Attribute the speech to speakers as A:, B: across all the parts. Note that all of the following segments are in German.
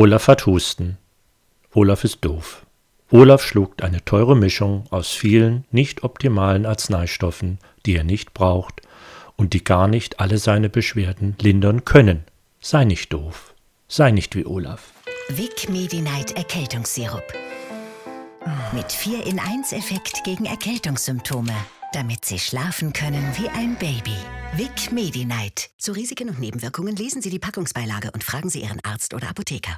A: Olaf hat Husten. Olaf ist doof. Olaf schluckt eine teure Mischung aus vielen nicht optimalen Arzneistoffen, die er nicht braucht und die gar nicht alle seine Beschwerden lindern können. Sei nicht doof. Sei nicht wie Olaf.
B: Vic Medi-Night Erkältungssirup. Mit 4 in 1 Effekt gegen Erkältungssymptome, damit Sie schlafen können wie ein Baby. Vic Medi-Night. Zu Risiken und Nebenwirkungen lesen Sie die Packungsbeilage und fragen Sie Ihren Arzt oder Apotheker.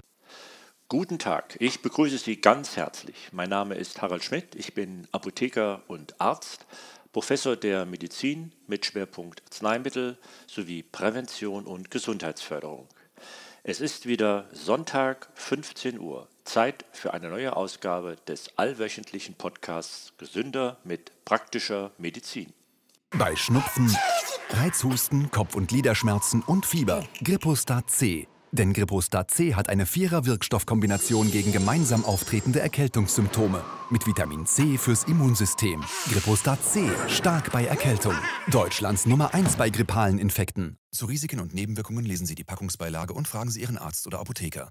C: Guten Tag, ich begrüße Sie ganz herzlich. Mein Name ist Harald Schmidt, ich bin Apotheker und Arzt, Professor der Medizin mit Schwerpunkt Arzneimittel sowie Prävention und Gesundheitsförderung. Es ist wieder Sonntag, 15 Uhr, Zeit für eine neue Ausgabe des allwöchentlichen Podcasts Gesünder mit praktischer Medizin.
D: Bei Schnupfen, Reizhusten, Kopf- und Gliederschmerzen und Fieber Grippostat C. Denn Grippostat C hat eine Vierer-Wirkstoffkombination gegen gemeinsam auftretende Erkältungssymptome. Mit Vitamin C fürs Immunsystem. Grippostat C, stark bei Erkältung. Deutschlands Nummer 1 bei grippalen Infekten. Zu Risiken und Nebenwirkungen lesen Sie die Packungsbeilage und fragen Sie Ihren Arzt oder Apotheker.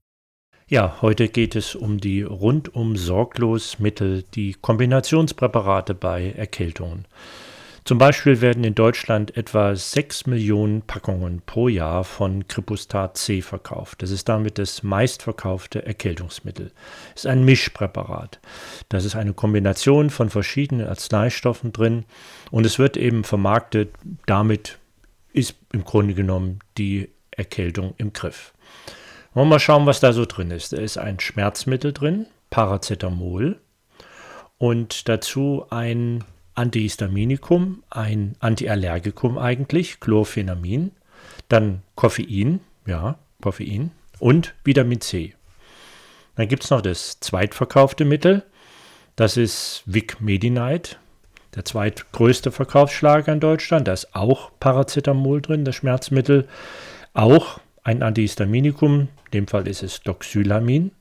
A: Ja, heute geht es um die rundum sorglos Mittel, die Kombinationspräparate bei Erkältungen. Zum Beispiel werden in Deutschland etwa 6 Millionen Packungen pro Jahr von Crepustat C verkauft. Das ist damit das meistverkaufte Erkältungsmittel. Es ist ein Mischpräparat. Das ist eine Kombination von verschiedenen Arzneistoffen drin und es wird eben vermarktet. Damit ist im Grunde genommen die Erkältung im Griff. Wollen wir mal schauen, was da so drin ist. Da ist ein Schmerzmittel drin, Paracetamol und dazu ein Antihistaminikum, ein Antiallergikum eigentlich, Chlorphenamin, dann Koffein, ja, Koffein und Vitamin C. Dann gibt es noch das zweitverkaufte Mittel, das ist Vic Medi-Night, der zweitgrößte Verkaufsschlager in Deutschland. Da ist auch Paracetamol drin, das Schmerzmittel. Auch ein Antihistaminikum, in dem Fall ist es Doxylamin.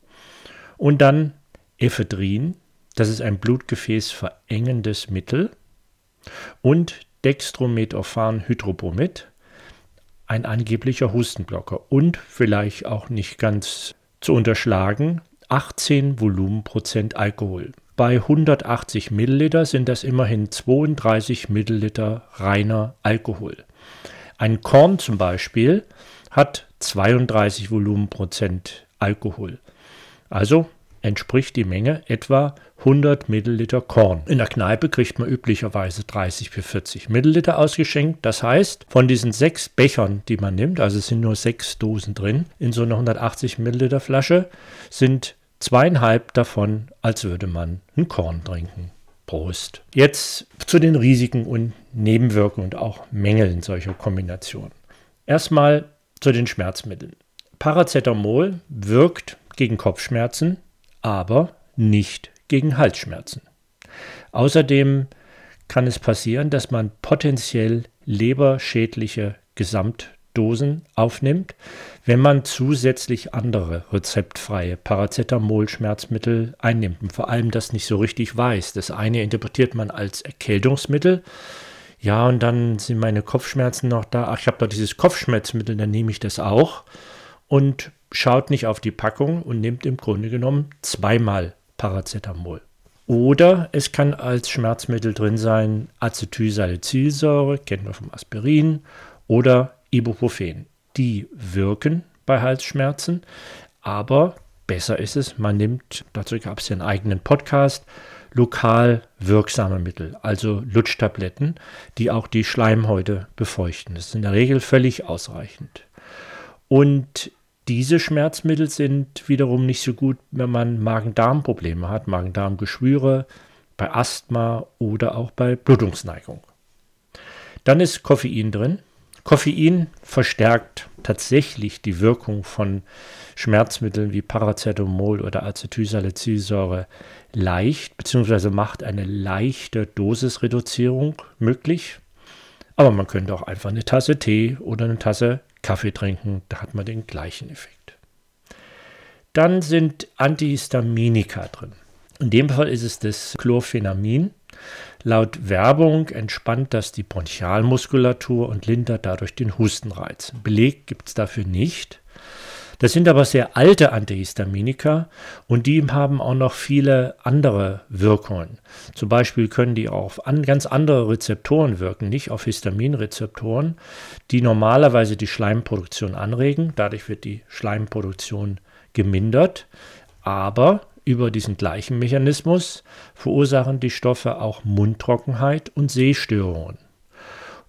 A: Und dann Ephedrin, das ist ein Blutgefäß verengendes Mittel. Und Dextrometophan Hydrobromid, ein angeblicher Hustenblocker. Und vielleicht auch nicht ganz zu unterschlagen, 18 Volumenprozent Alkohol. Bei 180 Milliliter sind das immerhin 32 Milliliter reiner Alkohol. Ein Korn zum Beispiel hat 32 Volumenprozent Alkohol. Also entspricht die Menge etwa 100 Milliliter Korn. In der Kneipe kriegt man üblicherweise 30 bis 40 Milliliter ausgeschenkt. Das heißt, von diesen sechs Bechern, die man nimmt, also es sind nur sechs Dosen drin, in so einer 180 Milliliter Flasche, sind zweieinhalb davon, als würde man ein Korn trinken. Prost. Jetzt zu den Risiken und Nebenwirkungen und auch Mängeln solcher Kombinationen. Erstmal zu den Schmerzmitteln. Paracetamol wirkt gegen Kopfschmerzen, aber nicht gegen Halsschmerzen. Außerdem kann es passieren, dass man potenziell leberschädliche Gesamtdosen aufnimmt, wenn man zusätzlich andere rezeptfreie Paracetamol-Schmerzmittel einnimmt und vor allem das nicht so richtig weiß. Das eine interpretiert man als Erkältungsmittel. Ja, und dann sind meine Kopfschmerzen noch da. Ach, ich habe doch dieses Kopfschmerzmittel, dann nehme ich das auch. Und schaut nicht auf die Packung und nimmt im Grunde genommen zweimal Paracetamol. Oder es kann als Schmerzmittel drin sein Acetylsalicylsäure, kennen wir vom Aspirin, oder Ibuprofen. Die wirken bei Halsschmerzen, aber besser ist es, man nimmt, dazu gab es ja einen eigenen Podcast, lokal wirksame Mittel, also Lutschtabletten, die auch die Schleimhäute befeuchten. Das ist in der Regel völlig ausreichend. Und diese Schmerzmittel sind wiederum nicht so gut, wenn man Magen-Darm-Probleme hat, Magen-Darm-Geschwüre, bei Asthma oder auch bei Blutungsneigung. Dann ist Koffein drin. Koffein verstärkt tatsächlich die Wirkung von Schmerzmitteln wie Paracetamol oder Acetylsalicylsäure leicht, beziehungsweise macht eine leichte Dosisreduzierung möglich. Aber man könnte auch einfach eine Tasse Tee oder eine Tasse Kaffee trinken, da hat man den gleichen Effekt. Dann sind Antihistaminika drin. In dem Fall ist es das Chlorphenamin. Laut Werbung entspannt das die Bronchialmuskulatur und lindert dadurch den Hustenreiz. Beleg gibt es dafür nicht. Das sind aber sehr alte Antihistaminika und die haben auch noch viele andere Wirkungen. Zum Beispiel können die auf an, ganz andere Rezeptoren wirken, nicht auf Histaminrezeptoren, die normalerweise die Schleimproduktion anregen. Dadurch wird die Schleimproduktion gemindert. Aber über diesen gleichen Mechanismus verursachen die Stoffe auch Mundtrockenheit und Sehstörungen.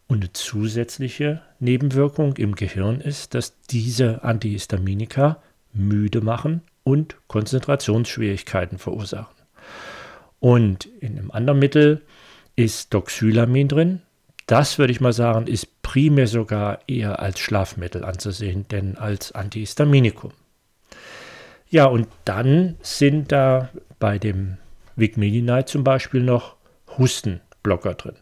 A: Und eine zusätzliche Nebenwirkung im Gehirn ist, dass diese Antihistaminika müde machen und Konzentrationsschwierigkeiten verursachen. Und in einem anderen Mittel ist Doxylamin drin. Das würde ich mal sagen, ist primär sogar eher als Schlafmittel anzusehen, denn als Antihistaminikum. Ja, und dann sind da bei dem Vigmedinite zum Beispiel noch Hustenblocker drin.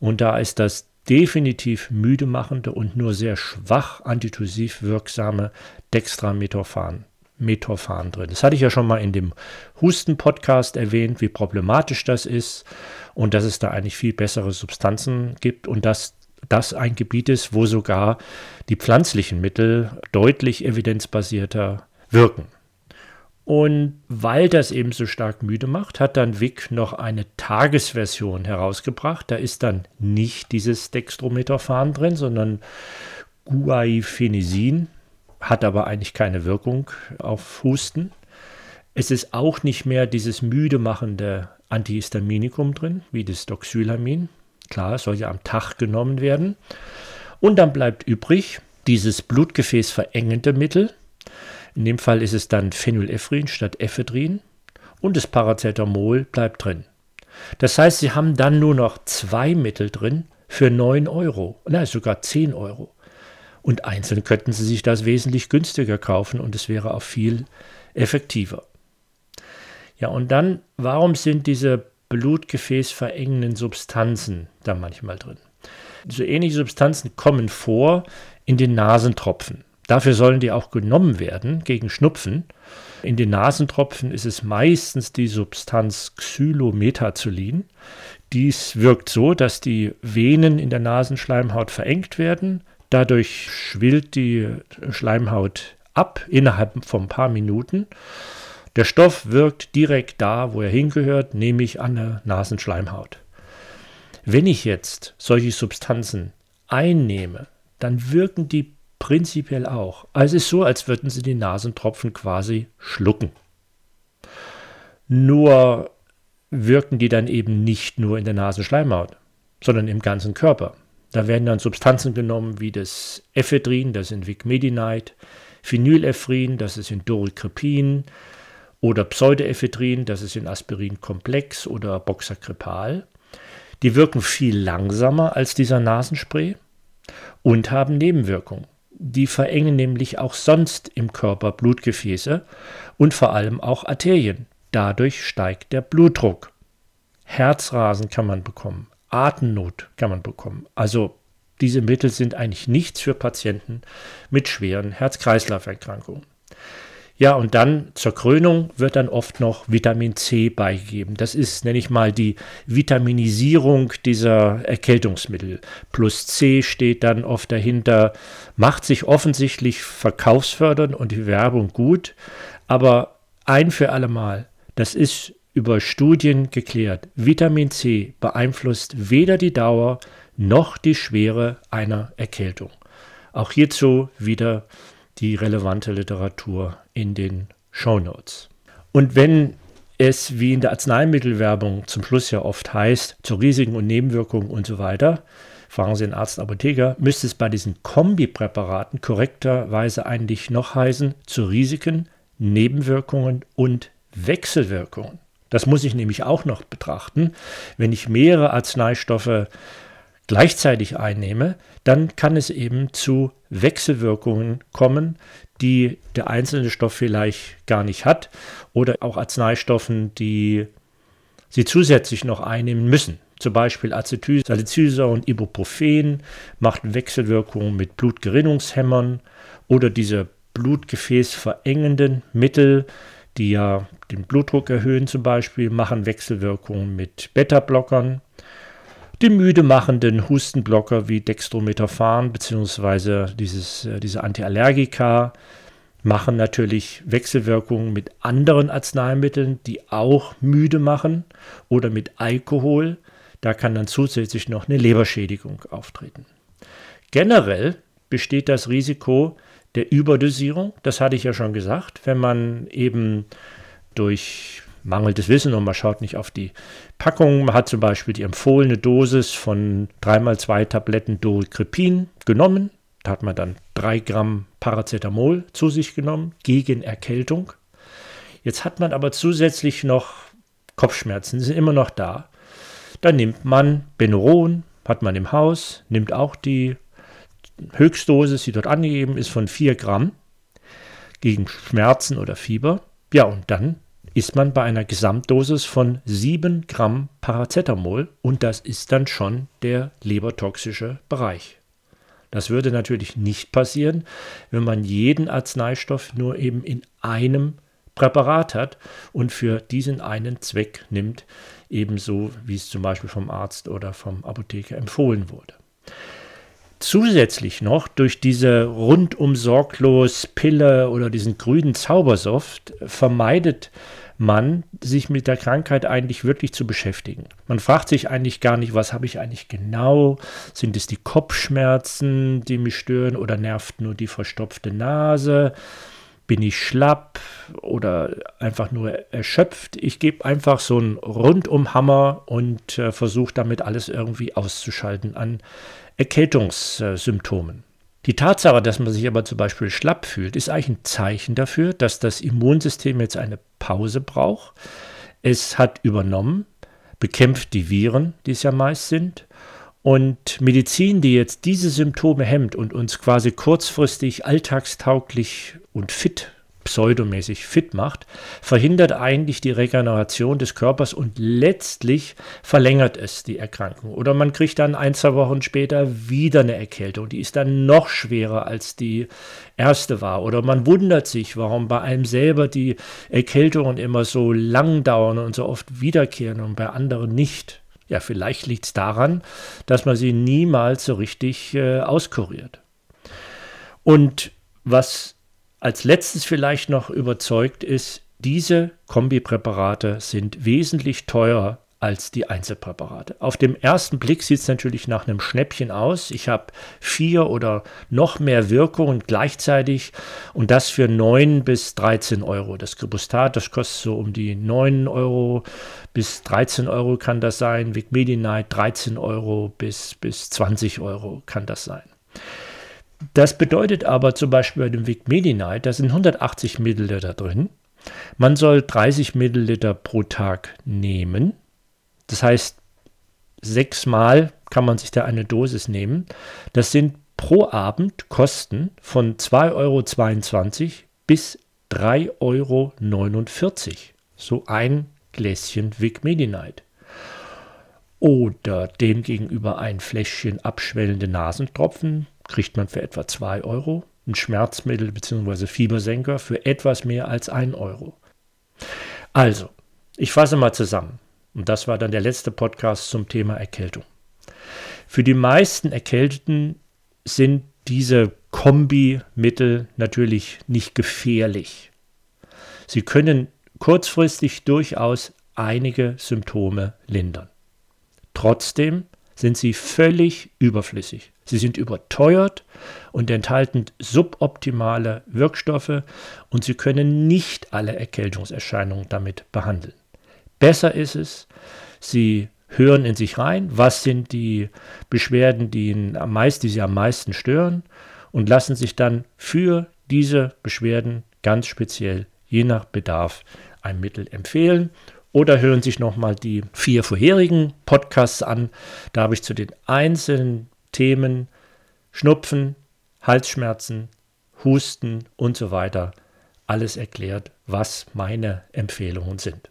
A: Und da ist das definitiv müde machende und nur sehr schwach antitussiv wirksame Dextrametophan Metophan drin. Das hatte ich ja schon mal in dem Husten-Podcast erwähnt, wie problematisch das ist und dass es da eigentlich viel bessere Substanzen gibt und dass das ein Gebiet ist, wo sogar die pflanzlichen Mittel deutlich evidenzbasierter wirken. Und weil das eben so stark müde macht, hat dann Wick noch eine Tagesversion herausgebracht. Da ist dann nicht dieses Dextrometaphan drin, sondern Guaifenesin, hat aber eigentlich keine Wirkung auf Husten. Es ist auch nicht mehr dieses müde machende Antihistaminikum drin, wie das Doxylamin. Klar, es soll ja am Tag genommen werden. Und dann bleibt übrig dieses Blutgefäß verengende Mittel, in dem Fall ist es dann Phenylephrin statt Ephedrin und das Paracetamol bleibt drin. Das heißt, Sie haben dann nur noch zwei Mittel drin für 9 Euro, nein, sogar 10 Euro. Und einzeln könnten Sie sich das wesentlich günstiger kaufen und es wäre auch viel effektiver. Ja, und dann, warum sind diese blutgefäßverengenden Substanzen da manchmal drin? So ähnliche Substanzen kommen vor in den Nasentropfen. Dafür sollen die auch genommen werden gegen Schnupfen. In den Nasentropfen ist es meistens die Substanz Xylometazolin. Dies wirkt so, dass die Venen in der Nasenschleimhaut verengt werden. Dadurch schwillt die Schleimhaut ab innerhalb von ein paar Minuten. Der Stoff wirkt direkt da, wo er hingehört, nämlich an der Nasenschleimhaut. Wenn ich jetzt solche Substanzen einnehme, dann wirken die prinzipiell auch. Also es ist so, als würden sie die Nasentropfen quasi schlucken. Nur wirken die dann eben nicht nur in der Nasenschleimhaut, sondern im ganzen Körper. Da werden dann Substanzen genommen wie das Ephedrin, das ist in Vigmedinite, Phenylephrin, das ist in Dorikrepin oder Pseudoephedrin, das ist in Aspirinkomplex oder Boxakrepal. Die wirken viel langsamer als dieser Nasenspray und haben Nebenwirkungen. Die verengen nämlich auch sonst im Körper Blutgefäße und vor allem auch Arterien. Dadurch steigt der Blutdruck. Herzrasen kann man bekommen, Atemnot kann man bekommen. Also diese Mittel sind eigentlich nichts für Patienten mit schweren Herz-Kreislauf-Erkrankungen. Ja, und dann zur Krönung wird dann oft noch Vitamin C beigegeben. Das ist, nenne ich mal, die Vitaminisierung dieser Erkältungsmittel. Plus C steht dann oft dahinter, macht sich offensichtlich verkaufsfördernd und die Werbung gut, aber ein für alle Mal, das ist über Studien geklärt. Vitamin C beeinflusst weder die Dauer noch die Schwere einer Erkältung. Auch hierzu wieder die relevante Literatur in den Show Notes. Und wenn es, wie in der Arzneimittelwerbung zum Schluss ja oft heißt, zu Risiken und Nebenwirkungen und so weiter, fragen Sie den Arzt Apotheker, müsste es bei diesen Kombipräparaten korrekterweise eigentlich noch heißen, zu Risiken, Nebenwirkungen und Wechselwirkungen. Das muss ich nämlich auch noch betrachten. Wenn ich mehrere Arzneistoffe gleichzeitig einnehme, dann kann es eben zu Wechselwirkungen kommen, die der einzelne Stoff vielleicht gar nicht hat oder auch Arzneistoffen, die sie zusätzlich noch einnehmen müssen. Zum Beispiel Acetylsalicylsäure und Ibuprofen macht Wechselwirkungen mit Blutgerinnungshämmern oder diese blutgefäßverengenden Mittel, die ja den Blutdruck erhöhen zum Beispiel, machen Wechselwirkungen mit Beta-Blockern die müde machenden Hustenblocker wie Dextrometaphan bzw. Dieses, äh, diese Antiallergika, machen natürlich Wechselwirkungen mit anderen Arzneimitteln, die auch müde machen oder mit Alkohol. Da kann dann zusätzlich noch eine Leberschädigung auftreten. Generell besteht das Risiko der Überdosierung, das hatte ich ja schon gesagt, wenn man eben durch mangelndes Wissen und man schaut nicht auf die Packung, man hat zum Beispiel die empfohlene Dosis von 3x2 Tabletten Dorikrepin genommen, da hat man dann 3 Gramm Paracetamol zu sich genommen gegen Erkältung. Jetzt hat man aber zusätzlich noch Kopfschmerzen, die sind immer noch da. Dann nimmt man Benuron, hat man im Haus, nimmt auch die Höchstdosis, die dort angegeben ist, von 4 Gramm gegen Schmerzen oder Fieber. Ja, und dann ist man bei einer Gesamtdosis von 7 Gramm Paracetamol und das ist dann schon der lebertoxische Bereich. Das würde natürlich nicht passieren, wenn man jeden Arzneistoff nur eben in einem Präparat hat und für diesen einen Zweck nimmt, ebenso wie es zum Beispiel vom Arzt oder vom Apotheker empfohlen wurde. Zusätzlich noch durch diese rundum sorglos Pille oder diesen grünen Zaubersoft vermeidet man, sich mit der Krankheit eigentlich wirklich zu beschäftigen. Man fragt sich eigentlich gar nicht, was habe ich eigentlich genau? Sind es die Kopfschmerzen, die mich stören oder nervt nur die verstopfte Nase? Bin ich schlapp oder einfach nur erschöpft? Ich gebe einfach so einen Rundumhammer und äh, versuche damit alles irgendwie auszuschalten an Erkältungssymptomen. Die Tatsache, dass man sich aber zum Beispiel schlapp fühlt, ist eigentlich ein Zeichen dafür, dass das Immunsystem jetzt eine Pause braucht. Es hat übernommen, bekämpft die Viren, die es ja meist sind. Und Medizin, die jetzt diese Symptome hemmt und uns quasi kurzfristig alltagstauglich und fit pseudomäßig fit macht, verhindert eigentlich die Regeneration des Körpers und letztlich verlängert es die Erkrankung. Oder man kriegt dann ein, zwei Wochen später wieder eine Erkältung, die ist dann noch schwerer als die erste war. Oder man wundert sich, warum bei einem selber die Erkältungen immer so lang dauern und so oft wiederkehren und bei anderen nicht. Ja, vielleicht liegt es daran, dass man sie niemals so richtig äh, auskuriert. Und was als letztes vielleicht noch überzeugt ist, diese Kombipräparate sind wesentlich teurer als die Einzelpräparate. Auf dem ersten Blick sieht es natürlich nach einem Schnäppchen aus. Ich habe vier oder noch mehr Wirkungen gleichzeitig und das für 9 bis 13 Euro. Das Gribustat, das kostet so um die 9 Euro bis 13 Euro kann das sein. Vicmedinite 13 Euro bis, bis 20 Euro kann das sein. Das bedeutet aber zum Beispiel bei dem Vic Medi-Night, da sind 180 Milliliter drin. Man soll 30 Milliliter pro Tag nehmen. Das heißt, sechsmal kann man sich da eine Dosis nehmen. Das sind pro Abend Kosten von 2,22 Euro bis 3,49 Euro. So ein Gläschen Vic Medi-Night. Oder demgegenüber ein Fläschchen abschwellende Nasentropfen kriegt man für etwa 2 Euro, ein Schmerzmittel bzw. Fiebersenker für etwas mehr als 1 Euro. Also, ich fasse mal zusammen. Und das war dann der letzte Podcast zum Thema Erkältung. Für die meisten Erkälteten sind diese Kombimittel natürlich nicht gefährlich. Sie können kurzfristig durchaus einige Symptome lindern. Trotzdem sind sie völlig überflüssig. Sie sind überteuert und enthalten suboptimale Wirkstoffe und sie können nicht alle Erkältungserscheinungen damit behandeln. Besser ist es, sie hören in sich rein, was sind die Beschwerden, die, ihn am meisten, die sie am meisten stören und lassen sich dann für diese Beschwerden ganz speziell je nach Bedarf ein Mittel empfehlen oder hören sich nochmal die vier vorherigen Podcasts an. Da habe ich zu den einzelnen Themen Schnupfen, Halsschmerzen, Husten und so weiter alles erklärt, was meine Empfehlungen sind.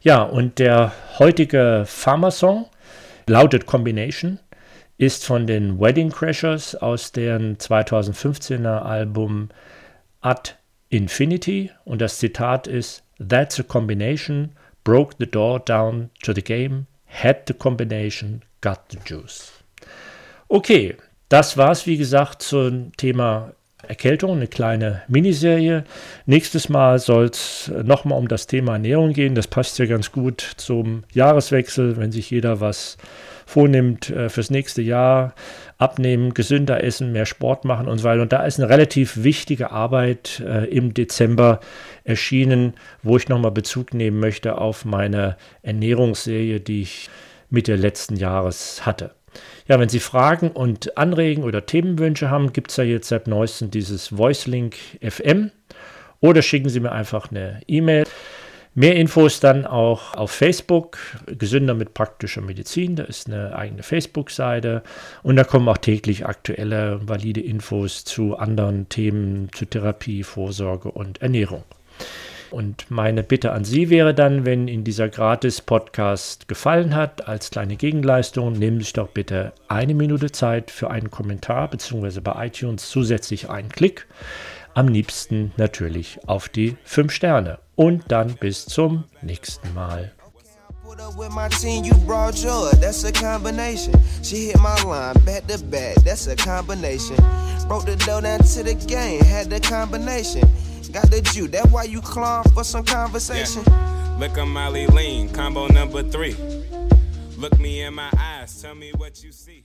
A: Ja, und der heutige Pharma-Song lautet Combination, ist von den Wedding Crashers aus deren 2015er Album Ad Infinity und das Zitat ist That's a combination broke the door down to the game, had the combination, got the juice. Okay, das war's wie gesagt zum Thema Erkältung, eine kleine Miniserie. Nächstes Mal soll es nochmal um das Thema Ernährung gehen. Das passt ja ganz gut zum Jahreswechsel, wenn sich jeder was vornimmt äh, fürs nächste Jahr. Abnehmen, gesünder essen, mehr Sport machen und so weiter. Und da ist eine relativ wichtige Arbeit äh, im Dezember erschienen, wo ich nochmal Bezug nehmen möchte auf meine Ernährungsserie, die ich Mitte letzten Jahres hatte. Ja, wenn Sie Fragen und Anregen oder Themenwünsche haben, gibt es ja jetzt seit neuestem dieses VoiceLink FM oder schicken Sie mir einfach eine E-Mail. Mehr Infos dann auch auf Facebook, Gesünder mit praktischer Medizin, da ist eine eigene Facebook-Seite und da kommen auch täglich aktuelle, valide Infos zu anderen Themen, zu Therapie, Vorsorge und Ernährung. Und meine Bitte an Sie wäre dann, wenn Ihnen dieser Gratis-Podcast gefallen hat, als kleine Gegenleistung, nehmen Sie sich doch bitte eine Minute Zeit für einen Kommentar, beziehungsweise bei iTunes zusätzlich einen Klick. Am liebsten natürlich auf die 5 Sterne. Und dann bis zum nächsten Mal. up with my team, you brought joy. That's a combination. She hit my line back to back. That's a combination. Broke the dough down to the game. Had the combination. Got the Jew. That's why you claw for some conversation. Yeah. Look at Molly Lean, combo number three. Look me in my eyes. Tell me what you see.